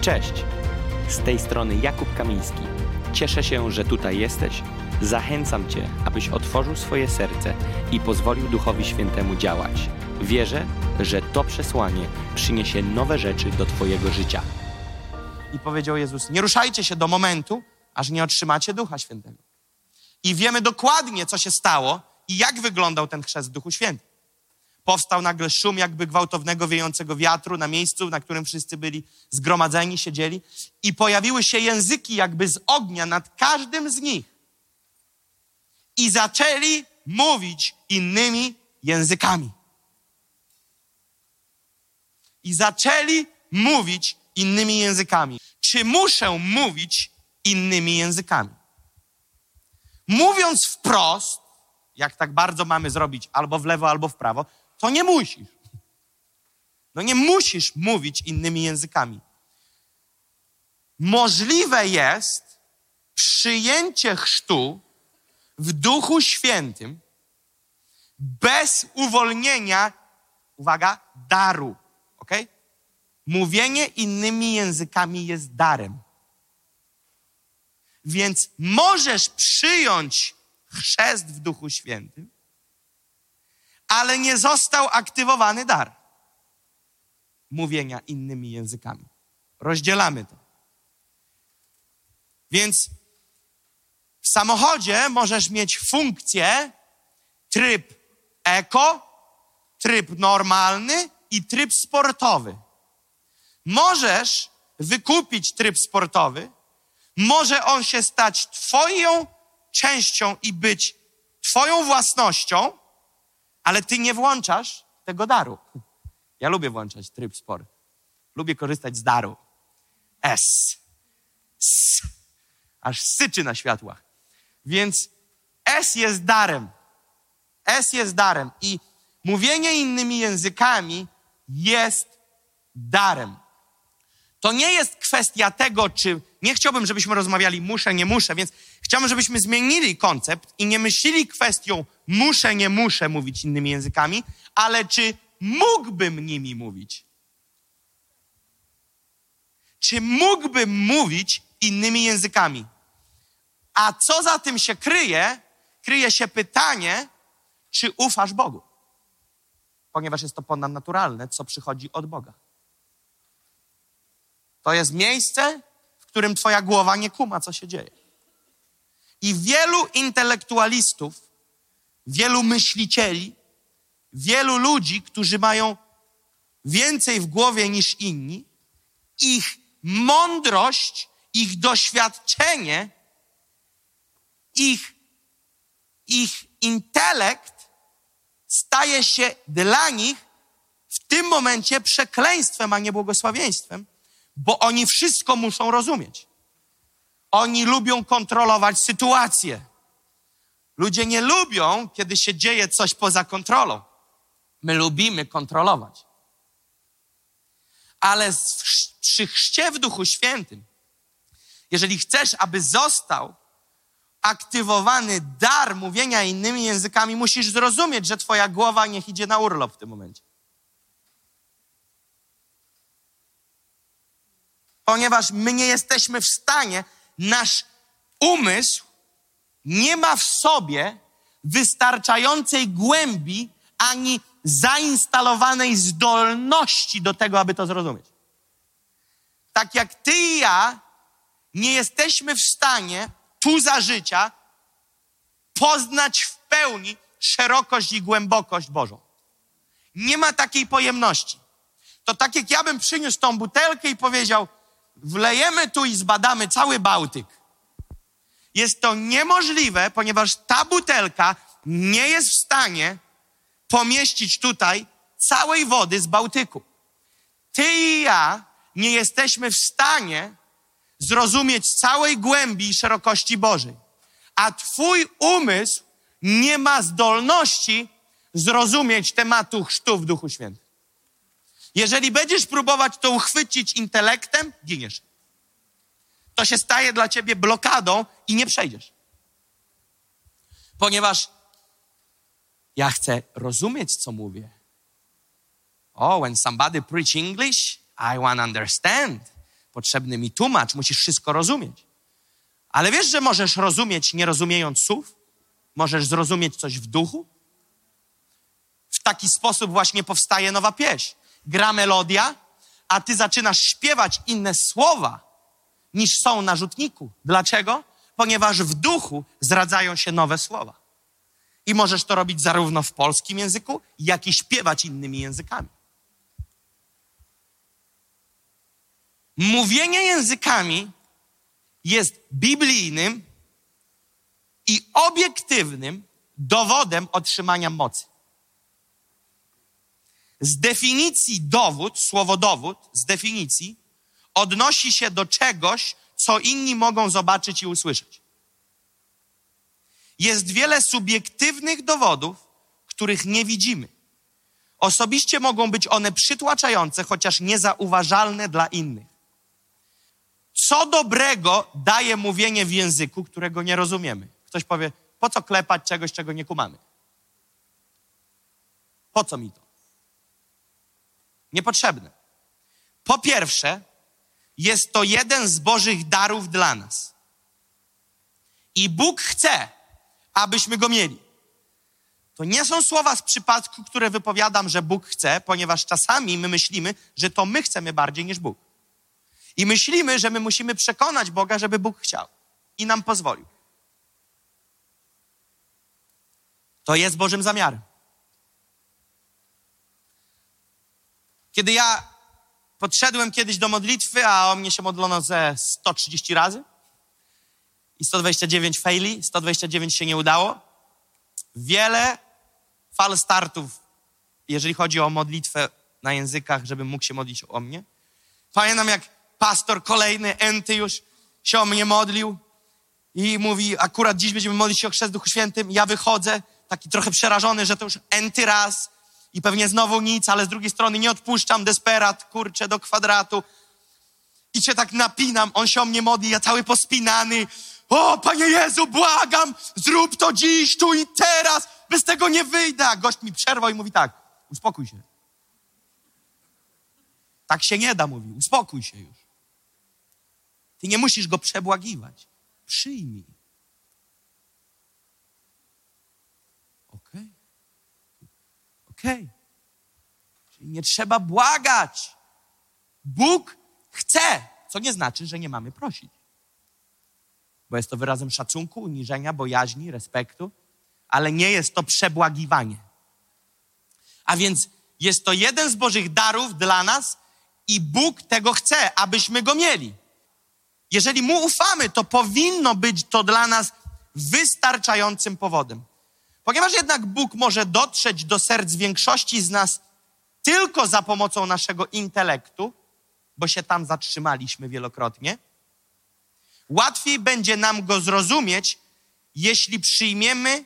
Cześć! Z tej strony Jakub Kamiński. Cieszę się, że tutaj jesteś. Zachęcam Cię, abyś otworzył swoje serce i pozwolił Duchowi Świętemu działać. Wierzę, że to przesłanie przyniesie nowe rzeczy do Twojego życia. I powiedział Jezus: Nie ruszajcie się do momentu, aż nie otrzymacie Ducha Świętego. I wiemy dokładnie, co się stało i jak wyglądał ten chrzest w Duchu Świętym. Powstał nagle szum jakby gwałtownego wiejącego wiatru na miejscu, na którym wszyscy byli zgromadzeni, siedzieli i pojawiły się języki jakby z ognia nad każdym z nich. I zaczęli mówić innymi językami. I zaczęli mówić innymi językami. Czy muszę mówić innymi językami? Mówiąc wprost, jak tak bardzo mamy zrobić albo w lewo, albo w prawo, to nie musisz. No nie musisz mówić innymi językami. Możliwe jest przyjęcie chrztu w Duchu Świętym bez uwolnienia, uwaga, daru. Ok? Mówienie innymi językami jest darem. Więc możesz przyjąć chrzest w Duchu Świętym, ale nie został aktywowany dar mówienia innymi językami. Rozdzielamy to. Więc w samochodzie możesz mieć funkcję tryb eko, tryb normalny i tryb sportowy. Możesz wykupić tryb sportowy, może on się stać Twoją częścią i być Twoją własnością, ale Ty nie włączasz tego daru. Ja lubię włączać tryb sport. Lubię korzystać z daru. S. S. Aż syczy na światłach. Więc S jest darem. S jest darem. I mówienie innymi językami jest darem. To nie jest kwestia tego, czy nie chciałbym, żebyśmy rozmawiali muszę, nie muszę, więc chciałbym, żebyśmy zmienili koncept i nie myśleli kwestią muszę, nie muszę mówić innymi językami, ale czy mógłbym nimi mówić? Czy mógłbym mówić innymi językami? A co za tym się kryje? Kryje się pytanie, czy ufasz Bogu? Ponieważ jest to ponadnaturalne, co przychodzi od Boga. To jest miejsce, którym Twoja głowa nie kuma, co się dzieje. I wielu intelektualistów, wielu myślicieli, wielu ludzi, którzy mają więcej w głowie niż inni, ich mądrość, ich doświadczenie, ich, ich intelekt staje się dla nich w tym momencie przekleństwem, a nie błogosławieństwem, bo oni wszystko muszą rozumieć. Oni lubią kontrolować sytuację. Ludzie nie lubią, kiedy się dzieje coś poza kontrolą. My lubimy kontrolować. Ale przy chrzcie w Duchu Świętym, jeżeli chcesz, aby został aktywowany dar mówienia innymi językami, musisz zrozumieć, że twoja głowa niech idzie na urlop w tym momencie. Ponieważ my nie jesteśmy w stanie, nasz umysł nie ma w sobie wystarczającej głębi ani zainstalowanej zdolności do tego, aby to zrozumieć. Tak jak ty i ja nie jesteśmy w stanie tu za życia poznać w pełni szerokość i głębokość Bożą. Nie ma takiej pojemności. To tak jak ja bym przyniósł tą butelkę i powiedział, wlejemy tu i zbadamy cały Bałtyk. Jest to niemożliwe, ponieważ ta butelka nie jest w stanie pomieścić tutaj całej wody z Bałtyku. Ty i ja nie jesteśmy w stanie zrozumieć całej głębi i szerokości Bożej. A Twój umysł nie ma zdolności zrozumieć tematu chrztu w Duchu Świętym. Jeżeli będziesz próbować to uchwycić intelektem, giniesz. To się staje dla ciebie blokadą i nie przejdziesz. Ponieważ ja chcę rozumieć, co mówię. Oh, when somebody preach English, I want understand. potrzebny mi tłumacz, musisz wszystko rozumieć. Ale wiesz, że możesz rozumieć, nie rozumiejąc słów? Możesz zrozumieć coś w duchu? W taki sposób właśnie powstaje nowa pieśń. Gra melodia, a ty zaczynasz śpiewać inne słowa niż są na rzutniku. Dlaczego? Ponieważ w duchu zdradzają się nowe słowa. I możesz to robić zarówno w polskim języku, jak i śpiewać innymi językami. Mówienie językami jest biblijnym i obiektywnym dowodem otrzymania mocy. Z definicji dowód, słowo dowód, z definicji odnosi się do czegoś, co inni mogą zobaczyć i usłyszeć. Jest wiele subiektywnych dowodów, których nie widzimy. Osobiście mogą być one przytłaczające, chociaż niezauważalne dla innych. Co dobrego daje mówienie w języku, którego nie rozumiemy? Ktoś powie, po co klepać czegoś, czego nie kumamy? Po co mi to? Niepotrzebne. Po pierwsze, jest to jeden z Bożych darów dla nas. I Bóg chce, abyśmy go mieli. To nie są słowa z przypadku, które wypowiadam, że Bóg chce, ponieważ czasami my myślimy, że to my chcemy bardziej niż Bóg. I myślimy, że my musimy przekonać Boga, żeby Bóg chciał i nam pozwolił. To jest Bożym zamiarem. Kiedy ja podszedłem kiedyś do modlitwy, a o mnie się modlono ze 130 razy i 129 faili, 129 się nie udało. Wiele fal startów, jeżeli chodzi o modlitwę na językach, żebym mógł się modlić o mnie. Pamiętam, jak pastor kolejny, enty już się o mnie modlił i mówi, akurat dziś będziemy modlić się o chrzest Duchu Świętym. Ja wychodzę, taki trochę przerażony, że to już enty raz i pewnie znowu nic, ale z drugiej strony nie odpuszczam, desperat, kurczę, do kwadratu. I cię tak napinam, on się o mnie modli, ja cały pospinany. O, Panie Jezu, błagam, zrób to dziś, tu i teraz, bez tego nie wyjdę. Gość mi przerwał i mówi tak, uspokój się. Tak się nie da, mówi, uspokój się już. Ty nie musisz go przebłagiwać. Przyjmij. Okej. Okay. Okay. Czyli nie trzeba błagać. Bóg chce, co nie znaczy, że nie mamy prosić. Bo jest to wyrazem szacunku, uniżenia, bojaźni, respektu, ale nie jest to przebłagiwanie. A więc jest to jeden z Bożych darów dla nas i Bóg tego chce, abyśmy go mieli. Jeżeli mu ufamy, to powinno być to dla nas wystarczającym powodem. Ponieważ jednak Bóg może dotrzeć do serc większości z nas tylko za pomocą naszego intelektu, bo się tam zatrzymaliśmy wielokrotnie, łatwiej będzie nam go zrozumieć, jeśli przyjmiemy,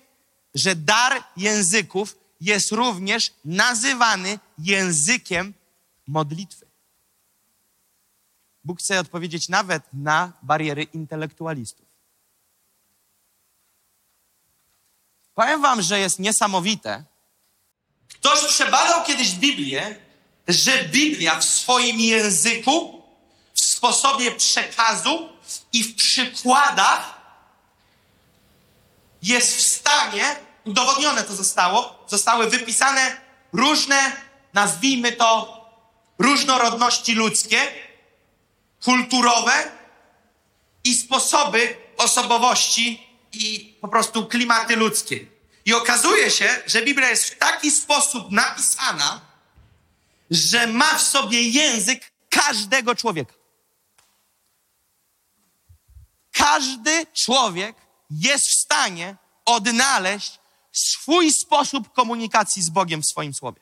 że dar języków jest również nazywany językiem modlitwy. Bóg chce odpowiedzieć nawet na bariery intelektualistów. Powiem wam, że jest niesamowite. Ktoś przebadał kiedyś Biblię, że Biblia w swoim języku, w sposobie przekazu i w przykładach jest w stanie, udowodnione to zostało, zostały wypisane różne, nazwijmy to, różnorodności ludzkie, kulturowe i sposoby osobowości i po prostu klimaty ludzkie. I okazuje się, że Biblia jest w taki sposób napisana, że ma w sobie język każdego człowieka. Każdy człowiek jest w stanie odnaleźć swój sposób komunikacji z Bogiem w swoim słowie.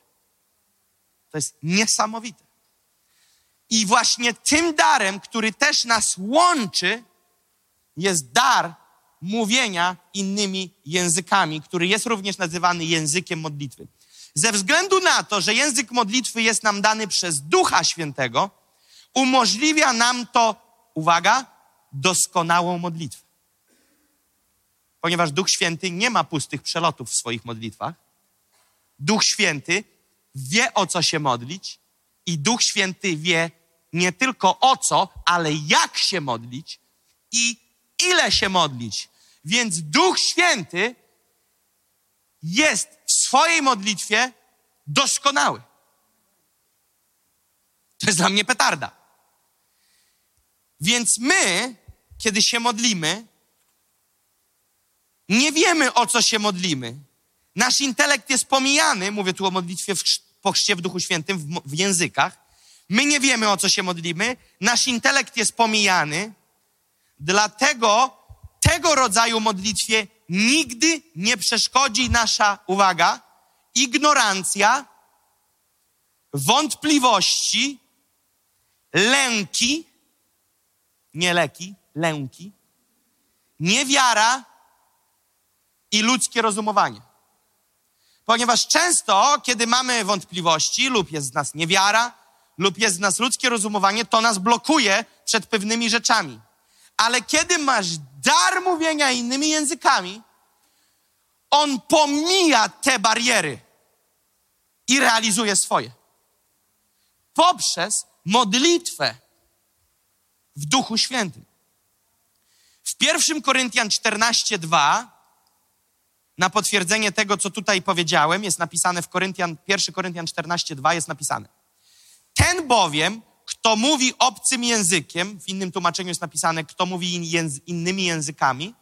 To jest niesamowite. I właśnie tym darem, który też nas łączy, jest dar mówienia innymi językami, który jest również nazywany językiem modlitwy. Ze względu na to, że język modlitwy jest nam dany przez Ducha Świętego, umożliwia nam to, uwaga, doskonałą modlitwę. Ponieważ Duch Święty nie ma pustych przelotów w swoich modlitwach. Duch Święty wie, o co się modlić i Duch Święty wie, nie tylko o co, ale jak się modlić i ile się modlić. Więc Duch Święty jest w swojej modlitwie doskonały. To jest dla mnie petarda. Więc my, kiedy się modlimy, nie wiemy o co się modlimy. Nasz intelekt jest pomijany, mówię tu o modlitwie w, po chrzcie w Duchu Świętym, w, w językach. My nie wiemy o co się modlimy. Nasz intelekt jest pomijany. Dlatego tego rodzaju modlitwie nigdy nie przeszkodzi nasza, uwaga, ignorancja, wątpliwości, lęki, nie leki, lęki, niewiara i ludzkie rozumowanie. Ponieważ często, kiedy mamy wątpliwości, lub jest z nas niewiara, lub jest z nas ludzkie rozumowanie, to nas blokuje przed pewnymi rzeczami. Ale kiedy masz dar mówienia innymi językami, on pomija te bariery i realizuje swoje. Poprzez modlitwę w Duchu Świętym. W 1 Koryntian 14:2 na potwierdzenie tego, co tutaj powiedziałem, jest napisane w Koryntian, 1 Koryntian 14:2 jest napisane. Ten bowiem, kto mówi obcym językiem, w innym tłumaczeniu jest napisane, kto mówi innymi językami,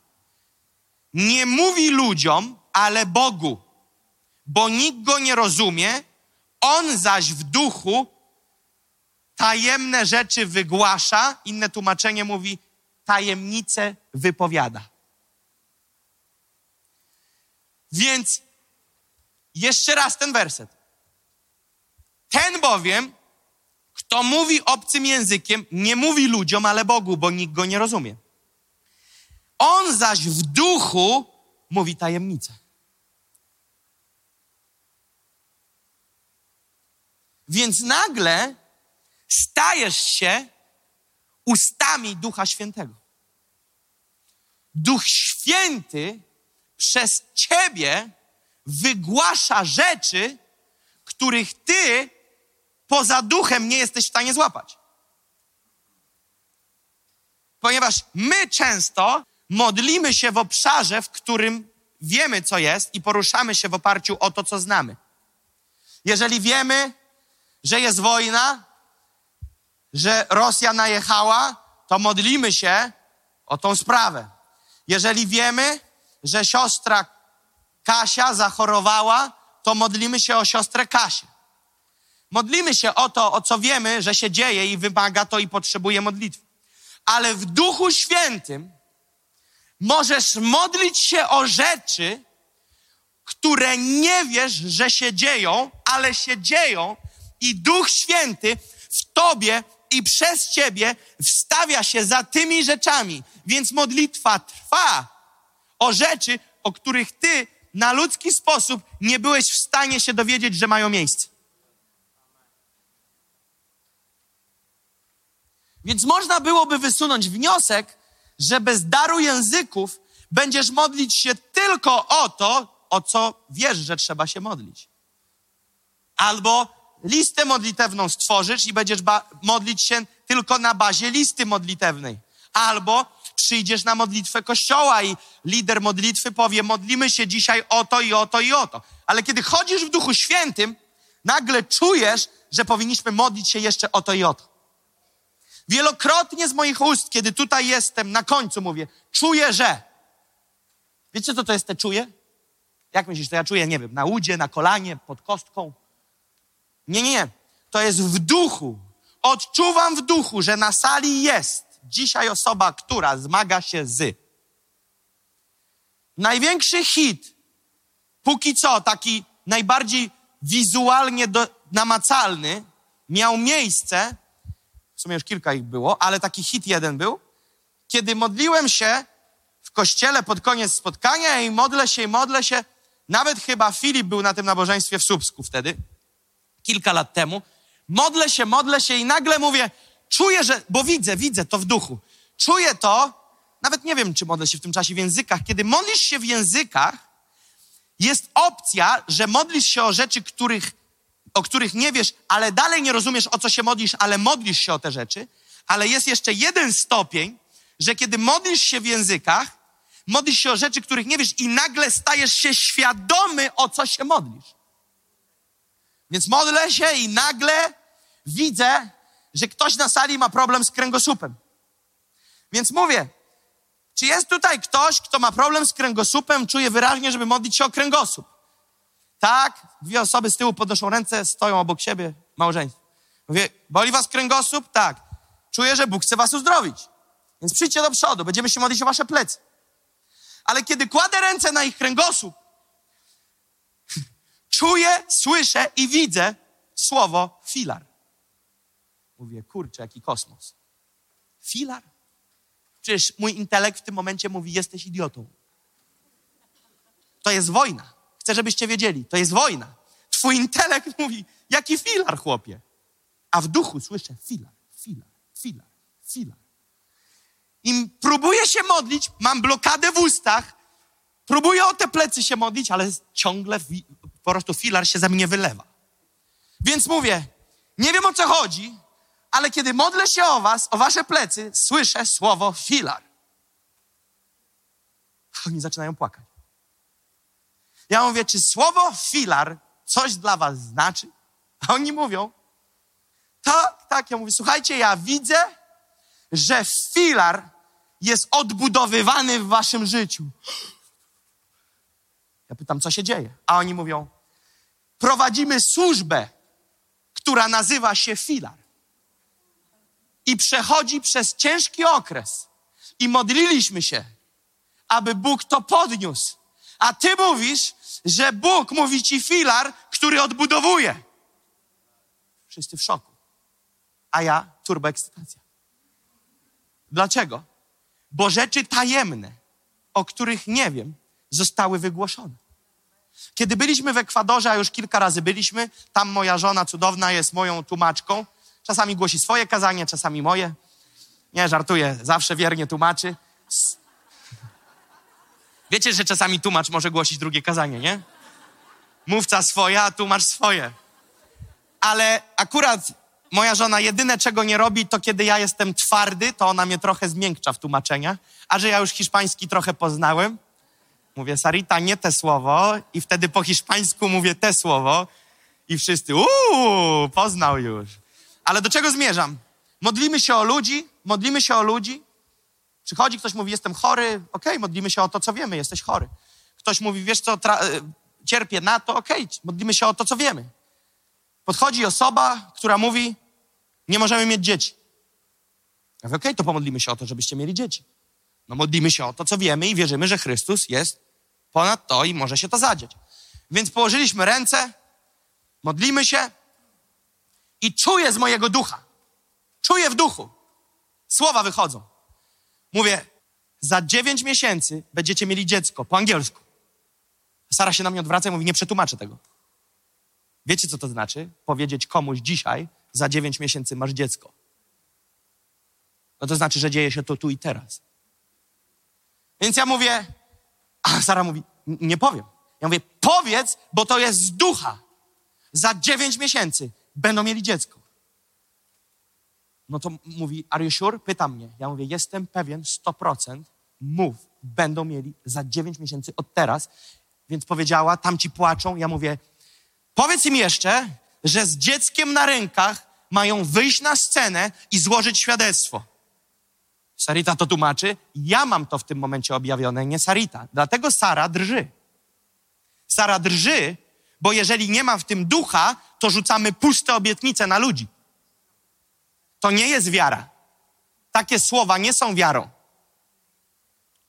nie mówi ludziom, ale Bogu, bo nikt go nie rozumie, on zaś w duchu tajemne rzeczy wygłasza, inne tłumaczenie mówi, tajemnice wypowiada. Więc jeszcze raz ten werset. Ten bowiem, kto mówi obcym językiem, nie mówi ludziom, ale Bogu, bo nikt go nie rozumie. On zaś w duchu mówi tajemnicę. Więc nagle stajesz się ustami Ducha Świętego. Duch Święty przez ciebie wygłasza rzeczy, których ty poza duchem nie jesteś w stanie złapać. Ponieważ my często modlimy się w obszarze, w którym wiemy, co jest i poruszamy się w oparciu o to, co znamy. Jeżeli wiemy, że jest wojna, że Rosja najechała, to modlimy się o tą sprawę. Jeżeli wiemy, że siostra Kasia zachorowała, to modlimy się o siostrę Kasię. Modlimy się o to, o co wiemy, że się dzieje i wymaga to i potrzebuje modlitwy. Ale w Duchu Świętym możesz modlić się o rzeczy, które nie wiesz, że się dzieją, ale się dzieją i Duch Święty w tobie i przez ciebie wstawia się za tymi rzeczami. Więc modlitwa trwa o rzeczy, o których ty na ludzki sposób nie byłeś w stanie się dowiedzieć, że mają miejsce. Więc można byłoby wysunąć wniosek, że bez daru języków będziesz modlić się tylko o to, o co wiesz, że trzeba się modlić. Albo listę modlitewną stworzysz i będziesz modlić się tylko na bazie listy modlitewnej. Albo przyjdziesz na modlitwę kościoła i lider modlitwy powie, modlimy się dzisiaj o to i o to i o to. Ale kiedy chodzisz w Duchu Świętym, nagle czujesz, że powinniśmy modlić się jeszcze o to i o to. Wielokrotnie z moich ust, kiedy tutaj jestem, na końcu mówię, czuję, że. Wiecie, co to jest te czuję? Jak myślisz, to ja czuję, nie wiem, na udzie, na kolanie, pod kostką? Nie, nie, nie. To jest w duchu. Odczuwam w duchu, że na sali jest dzisiaj osoba, która zmaga się z. Największy hit, póki co, taki najbardziej wizualnie do, namacalny, miał miejsce, w sumie już kilka ich było, ale taki hit jeden był, kiedy modliłem się w kościele pod koniec spotkania i modlę się i modlę się. Nawet chyba Filip był na tym nabożeństwie w Słupsku wtedy, kilka lat temu. Modlę się, modlę się i nagle mówię, czuję, że, bo widzę, widzę to w duchu. Czuję to, nawet nie wiem, czy modlę się w tym czasie w językach. Kiedy modlisz się w językach, jest opcja, że modlisz się o rzeczy, których o których nie wiesz, ale dalej nie rozumiesz, o co się modlisz, ale modlisz się o te rzeczy. Ale jest jeszcze jeden stopień, że kiedy modlisz się w językach, modlisz się o rzeczy, których nie wiesz i nagle stajesz się świadomy, o co się modlisz. Więc modlę się i nagle widzę, że ktoś na sali ma problem z kręgosłupem. Więc mówię, czy jest tutaj ktoś, kto ma problem z kręgosłupem, czuje wyraźnie, żeby modlić się o kręgosłup? Tak, dwie osoby z tyłu podnoszą ręce, stoją obok siebie, małżeństwo. Mówię, boli was kręgosłup? Tak. Czuję, że Bóg chce was uzdrowić. Więc przyjdźcie do przodu, będziemy się modlić o wasze plecy. Ale kiedy kładę ręce na ich kręgosłup, czuję, słyszę i widzę słowo filar. Mówię, kurczę, jaki kosmos. Filar? Przecież mój intelekt w tym momencie mówi, jesteś idiotą. To jest wojna. Chcę, żebyście wiedzieli, to jest wojna. Twój intelekt mówi, jaki filar, chłopie. A w duchu słyszę filar, filar, filar, filar. I próbuję się modlić, mam blokadę w ustach, próbuję o te plecy się modlić, ale ciągle po prostu filar się ze mnie wylewa. Więc mówię, nie wiem o co chodzi, ale kiedy modlę się o was, o wasze plecy, słyszę słowo filar. Oni zaczynają płakać. Ja mówię, czy słowo filar coś dla was znaczy? A oni mówią, tak, tak. Ja mówię, słuchajcie, ja widzę, że filar jest odbudowywany w waszym życiu. Ja pytam, co się dzieje? A oni mówią, prowadzimy służbę, która nazywa się filar. I przechodzi przez ciężki okres. I modliliśmy się, aby Bóg to podniósł. A ty mówisz, że Bóg mówi ci filar, który odbudowuje. Wszyscy w szoku. A ja turboekscytacja. Dlaczego? Bo rzeczy tajemne, o których nie wiem, zostały wygłoszone. Kiedy byliśmy w Ekwadorze, a już kilka razy byliśmy, tam moja żona cudowna jest moją tłumaczką. Czasami głosi swoje kazanie, czasami moje. Nie, żartuję, zawsze wiernie tłumaczy. Wiecie, że czasami tłumacz może głosić drugie kazanie, nie? Mówca swoje, a tłumacz swoje. Ale akurat moja żona jedyne, czego nie robi, to kiedy ja jestem twardy, to ona mnie trochę zmiękcza w tłumaczeniach. A że ja już hiszpański trochę poznałem, mówię Sarita, nie te słowo i wtedy po hiszpańsku mówię te słowo i wszyscy, uuu, poznał już. Ale do czego zmierzam? Modlimy się o ludzi, modlimy się o ludzi, Przychodzi ktoś, mówi, jestem chory, okej, okay, modlimy się o to, co wiemy, jesteś chory. Ktoś mówi, wiesz co, e, cierpię na to, okej, okay, modlimy się o to, co wiemy. Podchodzi osoba, która mówi, nie możemy mieć dzieci. Ja mówię, okej, okay, to pomodlimy się o to, żebyście mieli dzieci. No modlimy się o to, co wiemy i wierzymy, że Chrystus jest ponad to i może się to zadzieć. Więc położyliśmy ręce, modlimy się i czuję z mojego ducha, czuję w duchu, słowa wychodzą. Mówię, za dziewięć miesięcy będziecie mieli dziecko po angielsku. Sara się na mnie odwraca i mówi, nie przetłumaczę tego. Wiecie, co to znaczy? Powiedzieć komuś dzisiaj, za dziewięć miesięcy masz dziecko. No to znaczy, że dzieje się to tu i teraz. Więc ja mówię, a Sara mówi, nie powiem. Ja mówię, powiedz, bo to jest z ducha. Za dziewięć miesięcy będą mieli dziecko. No to mówi, are you sure? Pyta mnie. Ja mówię, jestem pewien, 100%, mów, będą mieli za 9 miesięcy od teraz. Więc powiedziała, tamci płaczą. Ja mówię, powiedz im jeszcze, że z dzieckiem na rękach mają wyjść na scenę i złożyć świadectwo. Sarita to tłumaczy, ja mam to w tym momencie objawione, nie Sarita. Dlatego Sara drży. Sara drży, bo jeżeli nie ma w tym ducha, to rzucamy puste obietnice na ludzi. To nie jest wiara. Takie słowa nie są wiarą.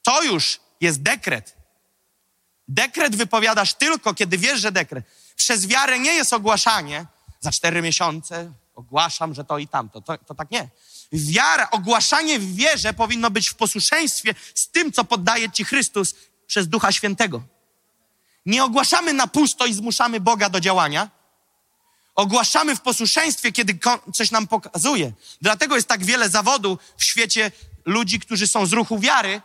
To już jest dekret. Dekret wypowiadasz tylko, kiedy wiesz, że dekret. Przez wiarę nie jest ogłaszanie. Za cztery miesiące ogłaszam, że to i tamto. To, to tak nie. Wiara, ogłaszanie w wierze powinno być w posłuszeństwie z tym, co poddaje ci Chrystus przez Ducha Świętego. Nie ogłaszamy na pusto i zmuszamy Boga do działania, Ogłaszamy w posłuszeństwie, kiedy coś nam pokazuje. Dlatego jest tak wiele zawodu w świecie ludzi, którzy są z ruchu wiary,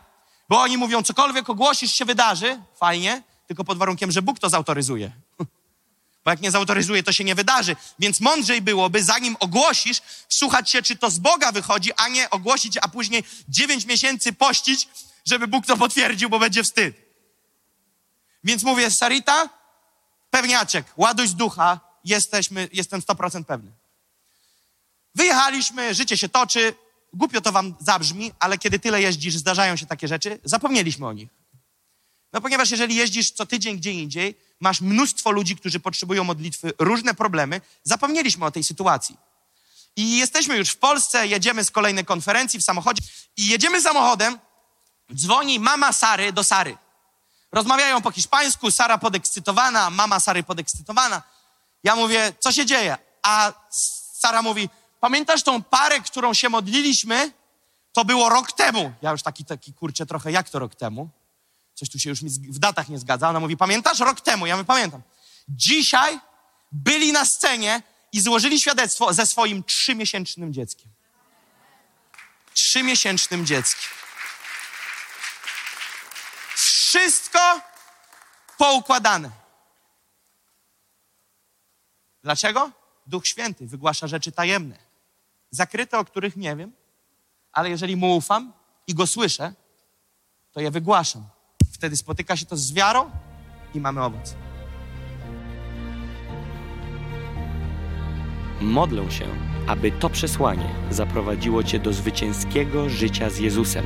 bo oni mówią, cokolwiek ogłosisz się wydarzy, fajnie, tylko pod warunkiem, że Bóg to zautoryzuje. Bo jak nie zautoryzuje, to się nie wydarzy. Więc mądrzej byłoby, zanim ogłosisz, słuchać się, czy to z Boga wychodzi, a nie ogłosić, a później dziewięć miesięcy pościć, żeby Bóg to potwierdził, bo będzie wstyd. Więc mówię, Sarita, pewniaczek, ładuj z ducha, jesteśmy, jestem 100% pewny. Wyjechaliśmy, życie się toczy, głupio to wam zabrzmi, ale kiedy tyle jeździsz, zdarzają się takie rzeczy, zapomnieliśmy o nich. No ponieważ jeżeli jeździsz co tydzień gdzie indziej, masz mnóstwo ludzi, którzy potrzebują modlitwy, różne problemy, zapomnieliśmy o tej sytuacji. I jesteśmy już w Polsce, jedziemy z kolejnej konferencji w samochodzie i jedziemy samochodem, dzwoni mama Sary do Sary. Rozmawiają po hiszpańsku, Sara podekscytowana, mama Sary podekscytowana. Ja mówię, co się dzieje? A Sara mówi, pamiętasz tą parę, którą się modliliśmy? To było rok temu. Ja już taki, taki kurczę trochę, jak to rok temu? Coś tu się już w datach nie zgadza. Ona mówi, pamiętasz rok temu? Ja mówię, pamiętam. Dzisiaj byli na scenie i złożyli świadectwo ze swoim trzymiesięcznym dzieckiem. Trzymiesięcznym dzieckiem. Wszystko poukładane. Dlaczego? Duch Święty wygłasza rzeczy tajemne, zakryte, o których nie wiem, ale jeżeli mu ufam i go słyszę, to je wygłaszam. Wtedy spotyka się to z wiarą i mamy owoc. Modlę się, aby to przesłanie zaprowadziło Cię do zwycięskiego życia z Jezusem.